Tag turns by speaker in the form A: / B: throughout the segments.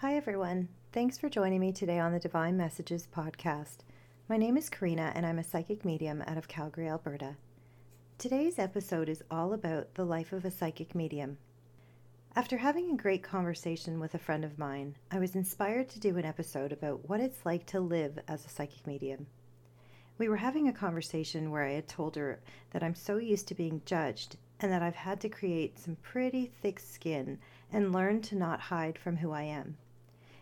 A: Hi, everyone. Thanks for joining me today on the Divine Messages podcast. My name is Karina, and I'm a psychic medium out of Calgary, Alberta. Today's episode is all about the life of a psychic medium. After having a great conversation with a friend of mine, I was inspired to do an episode about what it's like to live as a psychic medium. We were having a conversation where I had told her that I'm so used to being judged and that I've had to create some pretty thick skin and learn to not hide from who I am.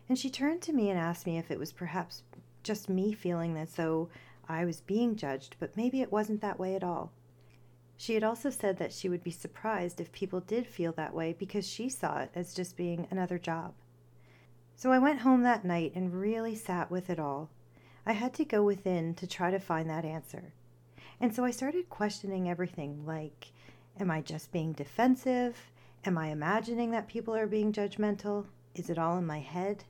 A: And she turned to me and asked me if it was perhaps just me feeling as though I was being judged, but maybe it wasn't that way at all. She had also said that she would be surprised if people did feel that way because she saw it as just being another job. So I went home that night and really sat with it all. I had to go within to try to find that answer. And so I started questioning everything like, am I just being defensive? Am I imagining that people are being judgmental? Is it all in my head?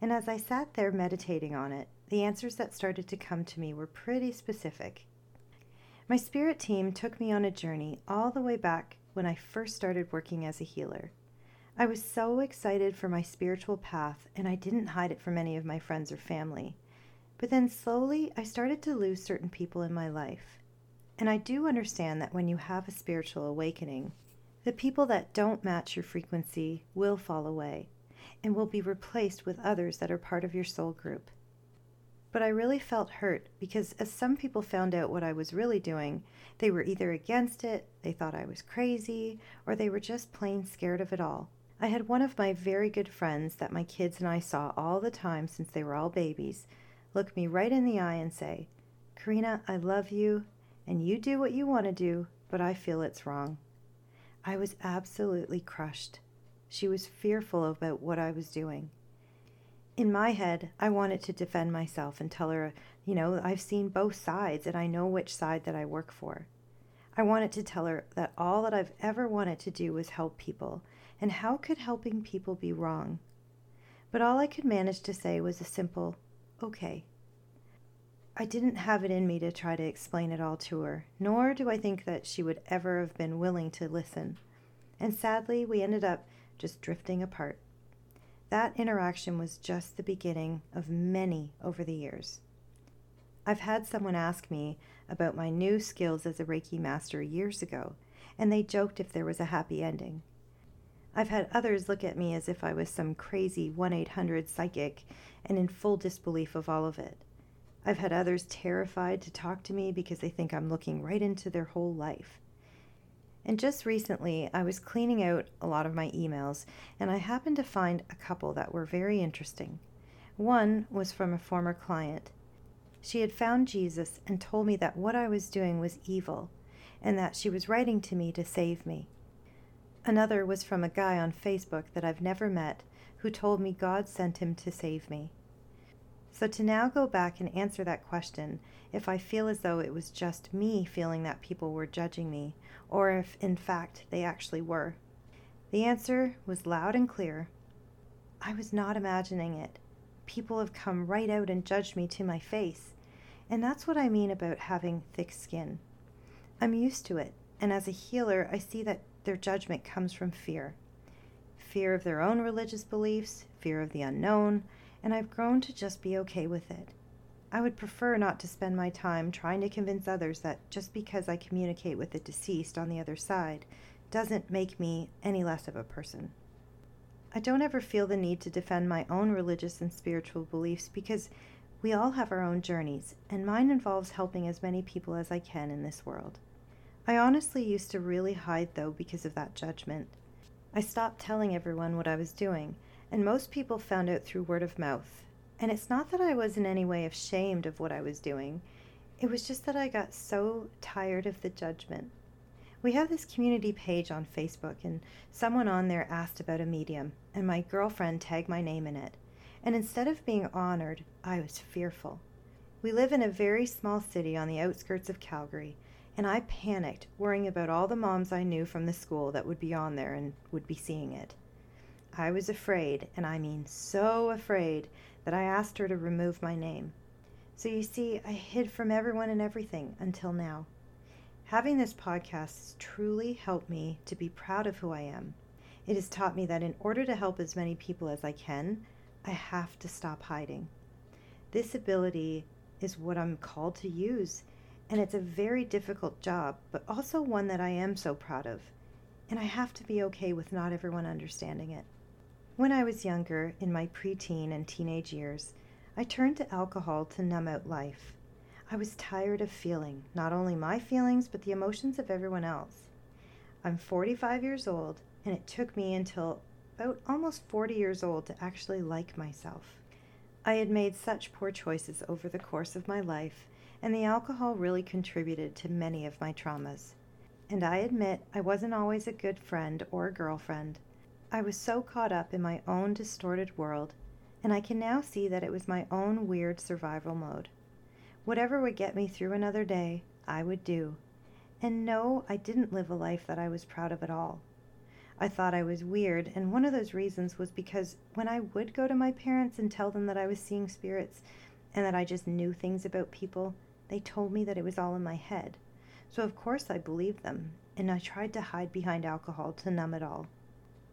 A: And as I sat there meditating on it, the answers that started to come to me were pretty specific. My spirit team took me on a journey all the way back when I first started working as a healer. I was so excited for my spiritual path, and I didn't hide it from any of my friends or family. But then slowly, I started to lose certain people in my life. And I do understand that when you have a spiritual awakening, the people that don't match your frequency will fall away and will be replaced with others that are part of your soul group. But I really felt hurt because as some people found out what I was really doing, they were either against it, they thought I was crazy, or they were just plain scared of it all. I had one of my very good friends that my kids and I saw all the time since they were all babies look me right in the eye and say, Karina, I love you, and you do what you want to do, but I feel it's wrong. I was absolutely crushed. She was fearful about what I was doing. In my head, I wanted to defend myself and tell her, you know, I've seen both sides and I know which side that I work for. I wanted to tell her that all that I've ever wanted to do was help people, and how could helping people be wrong? But all I could manage to say was a simple, okay. I didn't have it in me to try to explain it all to her, nor do I think that she would ever have been willing to listen. And sadly, we ended up just drifting apart. That interaction was just the beginning of many over the years. I've had someone ask me about my new skills as a Reiki master years ago, and they joked if there was a happy ending. I've had others look at me as if I was some crazy 1 800 psychic and in full disbelief of all of it. I've had others terrified to talk to me because they think I'm looking right into their whole life. And just recently, I was cleaning out a lot of my emails, and I happened to find a couple that were very interesting. One was from a former client. She had found Jesus and told me that what I was doing was evil, and that she was writing to me to save me. Another was from a guy on Facebook that I've never met who told me God sent him to save me. So to now go back and answer that question, if I feel as though it was just me feeling that people were judging me, or if in fact they actually were, the answer was loud and clear. I was not imagining it. People have come right out and judged me to my face. And that's what I mean about having thick skin. I'm used to it, and as a healer, I see that their judgment comes from fear fear of their own religious beliefs, fear of the unknown, and I've grown to just be okay with it. I would prefer not to spend my time trying to convince others that just because I communicate with the deceased on the other side doesn't make me any less of a person. I don't ever feel the need to defend my own religious and spiritual beliefs because we all have our own journeys, and mine involves helping as many people as I can in this world. I honestly used to really hide, though, because of that judgment. I stopped telling everyone what I was doing and most people found out through word of mouth. And it's not that I was in any way ashamed of what I was doing, it was just that I got so tired of the judgment. We have this community page on Facebook, and someone on there asked about a medium, and my girlfriend tagged my name in it. And instead of being honored, I was fearful. We live in a very small city on the outskirts of Calgary, and I panicked, worrying about all the moms I knew from the school that would be on there and would be seeing it. I was afraid, and I mean so afraid, that I asked her to remove my name. So you see, I hid from everyone and everything until now. Having this podcast has truly helped me to be proud of who I am. It has taught me that in order to help as many people as I can, I have to stop hiding. This ability is what I'm called to use, and it's a very difficult job, but also one that I am so proud of. And I have to be okay with not everyone understanding it. When I was younger, in my preteen and teenage years, I turned to alcohol to numb out life. I was tired of feeling not only my feelings, but the emotions of everyone else. I'm 45 years old, and it took me until about almost 40 years old to actually like myself. I had made such poor choices over the course of my life, and the alcohol really contributed to many of my traumas. And I admit I wasn't always a good friend or a girlfriend. I was so caught up in my own distorted world, and I can now see that it was my own weird survival mode. Whatever would get me through another day, I would do. And no, I didn't live a life that I was proud of at all. I thought I was weird, and one of those reasons was because when I would go to my parents and tell them that I was seeing spirits and that I just knew things about people, they told me that it was all in my head. So, of course, I believed them, and I tried to hide behind alcohol to numb it all.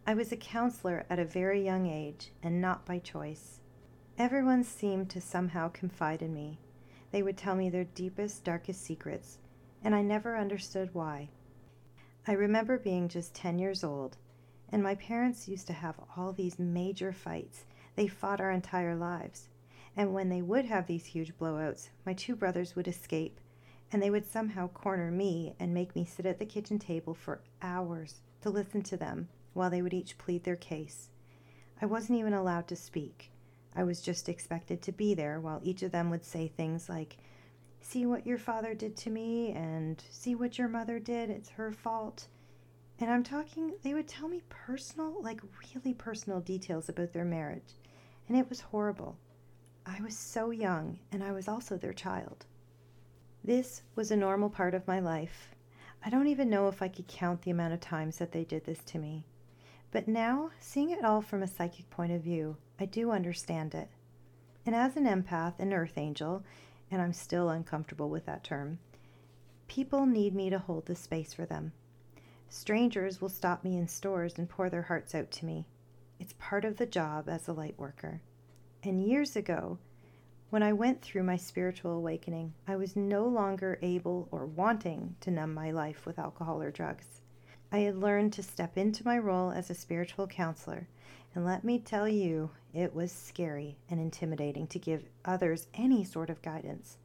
A: I was a counselor at a very young age, and not by choice. Everyone seemed to somehow confide in me. They would tell me their deepest, darkest secrets, and I never understood why. I remember being just 10 years old, and my parents used to have all these major fights. They fought our entire lives. And when they would have these huge blowouts, my two brothers would escape, and they would somehow corner me and make me sit at the kitchen table for hours to listen to them while they would each plead their case. I wasn't even allowed to speak. I was just expected to be there while each of them would say things like, see what your father did to me and see what your mother did. It's her fault. And I'm talking, they would tell me personal, like really personal details about their marriage. And it was horrible. I was so young, and I was also their child. This was a normal part of my life. I don't even know if I could count the amount of times that they did this to me. But now, seeing it all from a psychic point of view, I do understand it. And as an empath and earth angel, and I'm still uncomfortable with that term. People need me to hold the space for them. Strangers will stop me in stores and pour their hearts out to me. It's part of the job as a light worker. And years ago, when I went through my spiritual awakening, I was no longer able or wanting to numb my life with alcohol or drugs. I had learned to step into my role as a spiritual counselor and let me tell you, it was scary and intimidating to give others any sort of guidance.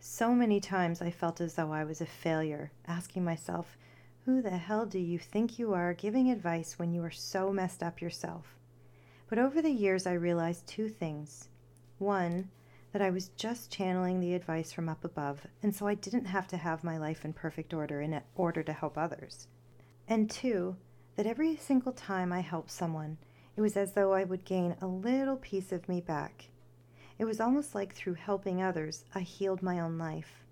A: So many times I felt as though I was a failure, asking myself, Who the hell do you think you are giving advice when you are so messed up yourself? But over the years, I realized two things. One, that I was just channeling the advice from up above, and so I didn't have to have my life in perfect order in order to help others. And two, that every single time I helped someone, it was as though I would gain a little piece of me back. It was almost like through helping others, I healed my own life.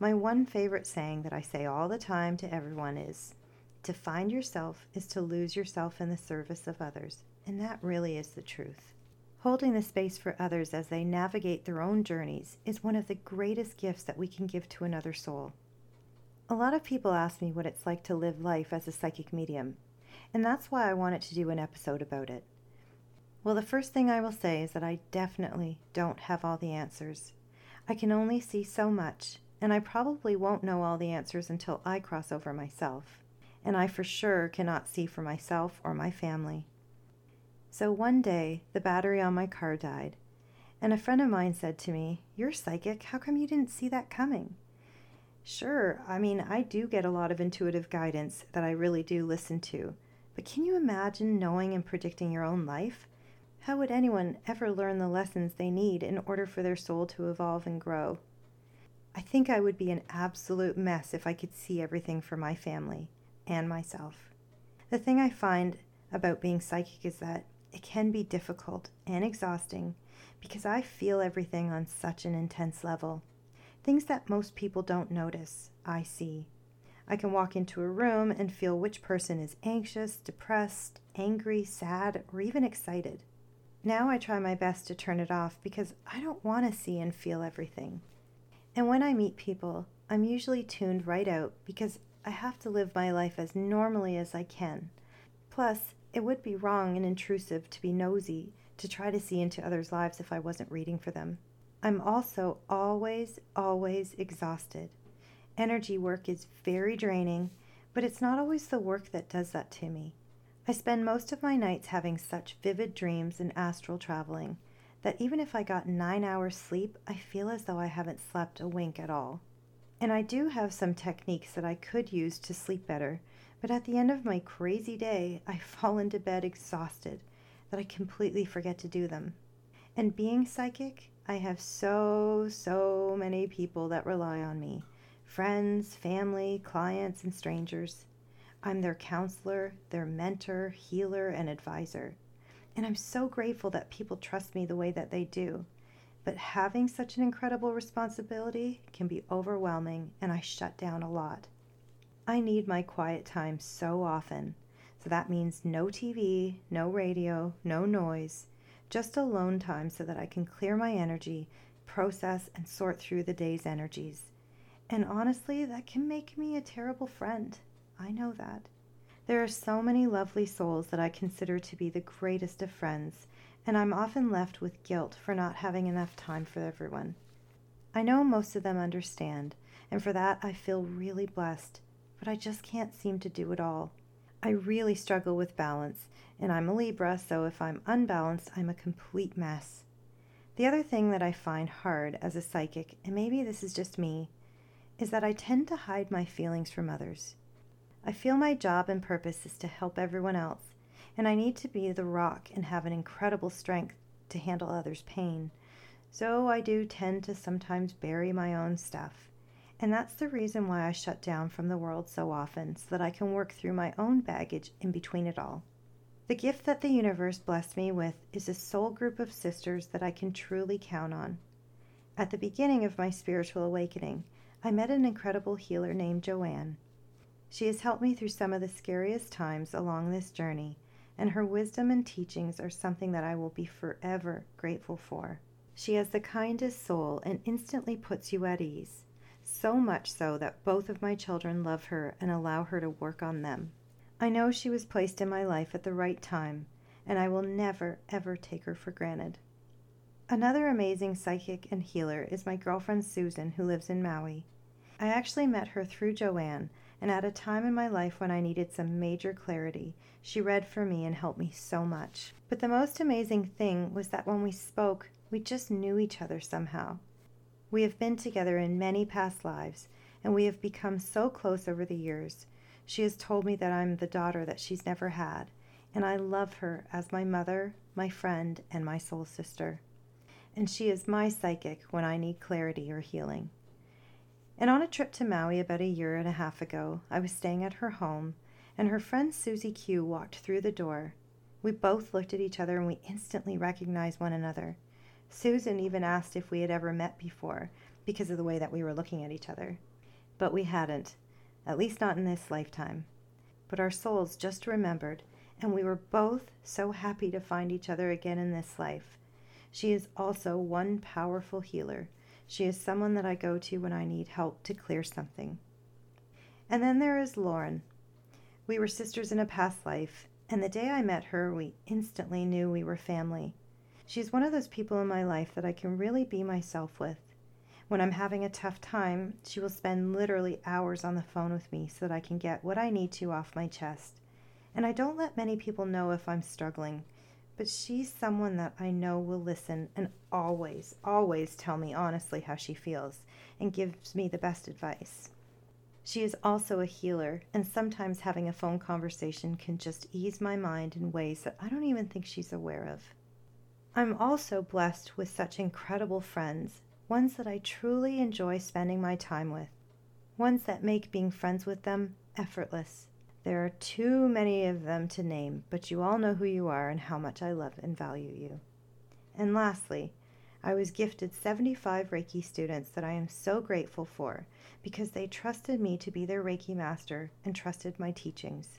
A: My one favorite saying that I say all the time to everyone is to find yourself is to lose yourself in the service of others. And that really is the truth. Holding the space for others as they navigate their own journeys is one of the greatest gifts that we can give to another soul. A lot of people ask me what it's like to live life as a psychic medium, and that's why I wanted to do an episode about it. Well, the first thing I will say is that I definitely don't have all the answers. I can only see so much, and I probably won't know all the answers until I cross over myself. And I for sure cannot see for myself or my family. So one day, the battery on my car died, and a friend of mine said to me, You're psychic. How come you didn't see that coming? Sure, I mean, I do get a lot of intuitive guidance that I really do listen to. But can you imagine knowing and predicting your own life? How would anyone ever learn the lessons they need in order for their soul to evolve and grow? I think I would be an absolute mess if I could see everything for my family and myself. The thing I find about being psychic is that it can be difficult and exhausting because I feel everything on such an intense level. Things that most people don't notice, I see. I can walk into a room and feel which person is anxious, depressed, angry, sad, or even excited. Now I try my best to turn it off because I don't want to see and feel everything. And when I meet people, I'm usually tuned right out because I have to live my life as normally as I can. Plus, it would be wrong and intrusive to be nosy to try to see into others' lives if I wasn't reading for them. I'm also always, always exhausted. Energy work is very draining, but it's not always the work that does that to me. I spend most of my nights having such vivid dreams and astral traveling that even if I got nine hours sleep, I feel as though I haven't slept a wink at all. And I do have some techniques that I could use to sleep better, but at the end of my crazy day, I fall into bed exhausted that I completely forget to do them. And being psychic, I have so, so many people that rely on me friends, family, clients, and strangers. I'm their counselor, their mentor, healer, and advisor. And I'm so grateful that people trust me the way that they do. But having such an incredible responsibility can be overwhelming, and I shut down a lot. I need my quiet time so often. So that means no TV, no radio, no noise, just alone time so that I can clear my energy, process, and sort through the day's energies. And honestly, that can make me a terrible friend. I know that. There are so many lovely souls that I consider to be the greatest of friends, and I'm often left with guilt for not having enough time for everyone. I know most of them understand, and for that I feel really blessed, but I just can't seem to do it all. I really struggle with balance, and I'm a Libra, so if I'm unbalanced, I'm a complete mess. The other thing that I find hard as a psychic, and maybe this is just me, is that I tend to hide my feelings from others. I feel my job and purpose is to help everyone else, and I need to be the rock and have an incredible strength to handle others' pain. So I do tend to sometimes bury my own stuff. And that's the reason why I shut down from the world so often, so that I can work through my own baggage in between it all. The gift that the universe blessed me with is a soul group of sisters that I can truly count on. At the beginning of my spiritual awakening, I met an incredible healer named Joanne. She has helped me through some of the scariest times along this journey, and her wisdom and teachings are something that I will be forever grateful for. She has the kindest soul and instantly puts you at ease, so much so that both of my children love her and allow her to work on them. I know she was placed in my life at the right time, and I will never, ever take her for granted. Another amazing psychic and healer is my girlfriend Susan, who lives in Maui. I actually met her through Joanne and at a time in my life when I needed some major clarity, she read for me and helped me so much. But the most amazing thing was that when we spoke, we just knew each other somehow. We have been together in many past lives, and we have become so close over the years. She has told me that I'm the daughter that she's never had, and I love her as my mother, my friend, and my soul sister. And she is my psychic when I need clarity or healing. And on a trip to Maui about a year and a half ago, I was staying at her home, and her friend Susie Q walked through the door. We both looked at each other and we instantly recognized one another. Susan even asked if we had ever met before because of the way that we were looking at each other. But we hadn't, at least not in this lifetime. But our souls just remembered, and we were both so happy to find each other again in this life. She is also one powerful healer she is someone that I go to when I need help to clear something. And then there is Lauren. We were sisters in a past life, and the day I met her, we instantly knew we were family. She's one of those people in my life that I can really be myself with. When I'm having a tough time, she will spend literally hours on the phone with me so that I can get what I need to off my chest. And I don't let many people know if I'm struggling but she's someone that I know will listen and always, always tell me honestly how she feels and gives me the best advice. She is also a healer, and sometimes having a phone conversation can just ease my mind in ways that I don't even think she's aware of. I'm also blessed with such incredible friends, ones that I truly enjoy spending my time with, ones that make being friends with them effortless. There are too many of them to name, but you all know who you are and how much I love and value you. And lastly, I was gifted 75 Reiki students that I am so grateful for because they trusted me to be their Reiki master and trusted my teachings.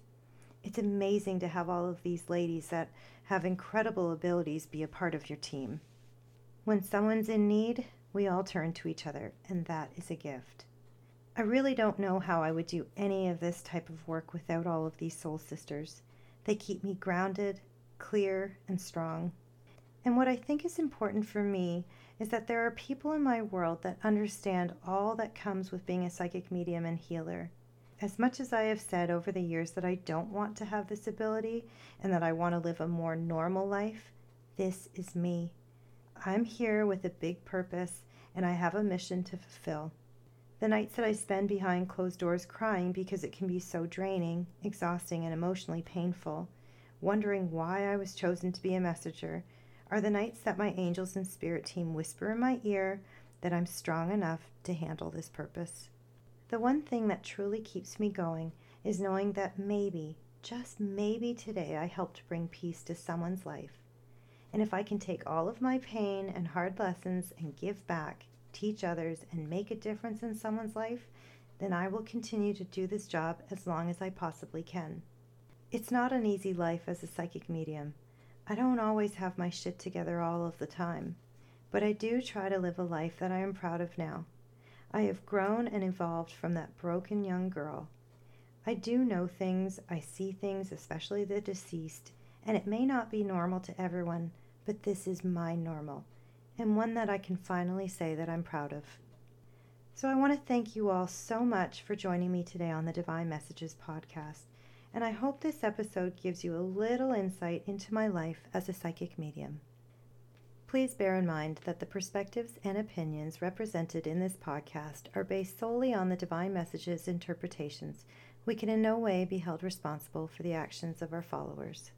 A: It's amazing to have all of these ladies that have incredible abilities be a part of your team. When someone's in need, we all turn to each other, and that is a gift. I really don't know how I would do any of this type of work without all of these soul sisters. They keep me grounded, clear, and strong. And what I think is important for me is that there are people in my world that understand all that comes with being a psychic medium and healer. As much as I have said over the years that I don't want to have this ability and that I want to live a more normal life, this is me. I'm here with a big purpose and I have a mission to fulfill. The nights that I spend behind closed doors crying because it can be so draining, exhausting, and emotionally painful, wondering why I was chosen to be a messenger, are the nights that my angels and spirit team whisper in my ear that I'm strong enough to handle this purpose. The one thing that truly keeps me going is knowing that maybe, just maybe today, I helped bring peace to someone's life. And if I can take all of my pain and hard lessons and give back, teach others, and make a difference in someone's life, then I will continue to do this job as long as I possibly can. It's not an easy life as a psychic medium. I don't always have my shit together all of the time, but I do try to live a life that I am proud of now. I have grown and evolved from that broken young girl. I do know things, I see things, especially the deceased, and it may not be normal to everyone, but this is my normal, and one that I can finally say that I'm proud of. So I want to thank you all so much for joining me today on the Divine Messages podcast, and I hope this episode gives you a little insight into my life as a psychic medium. Please bear in mind that the perspectives and opinions represented in this podcast are based solely on the Divine Messages interpretations. We can in no way be held responsible for the actions of our followers.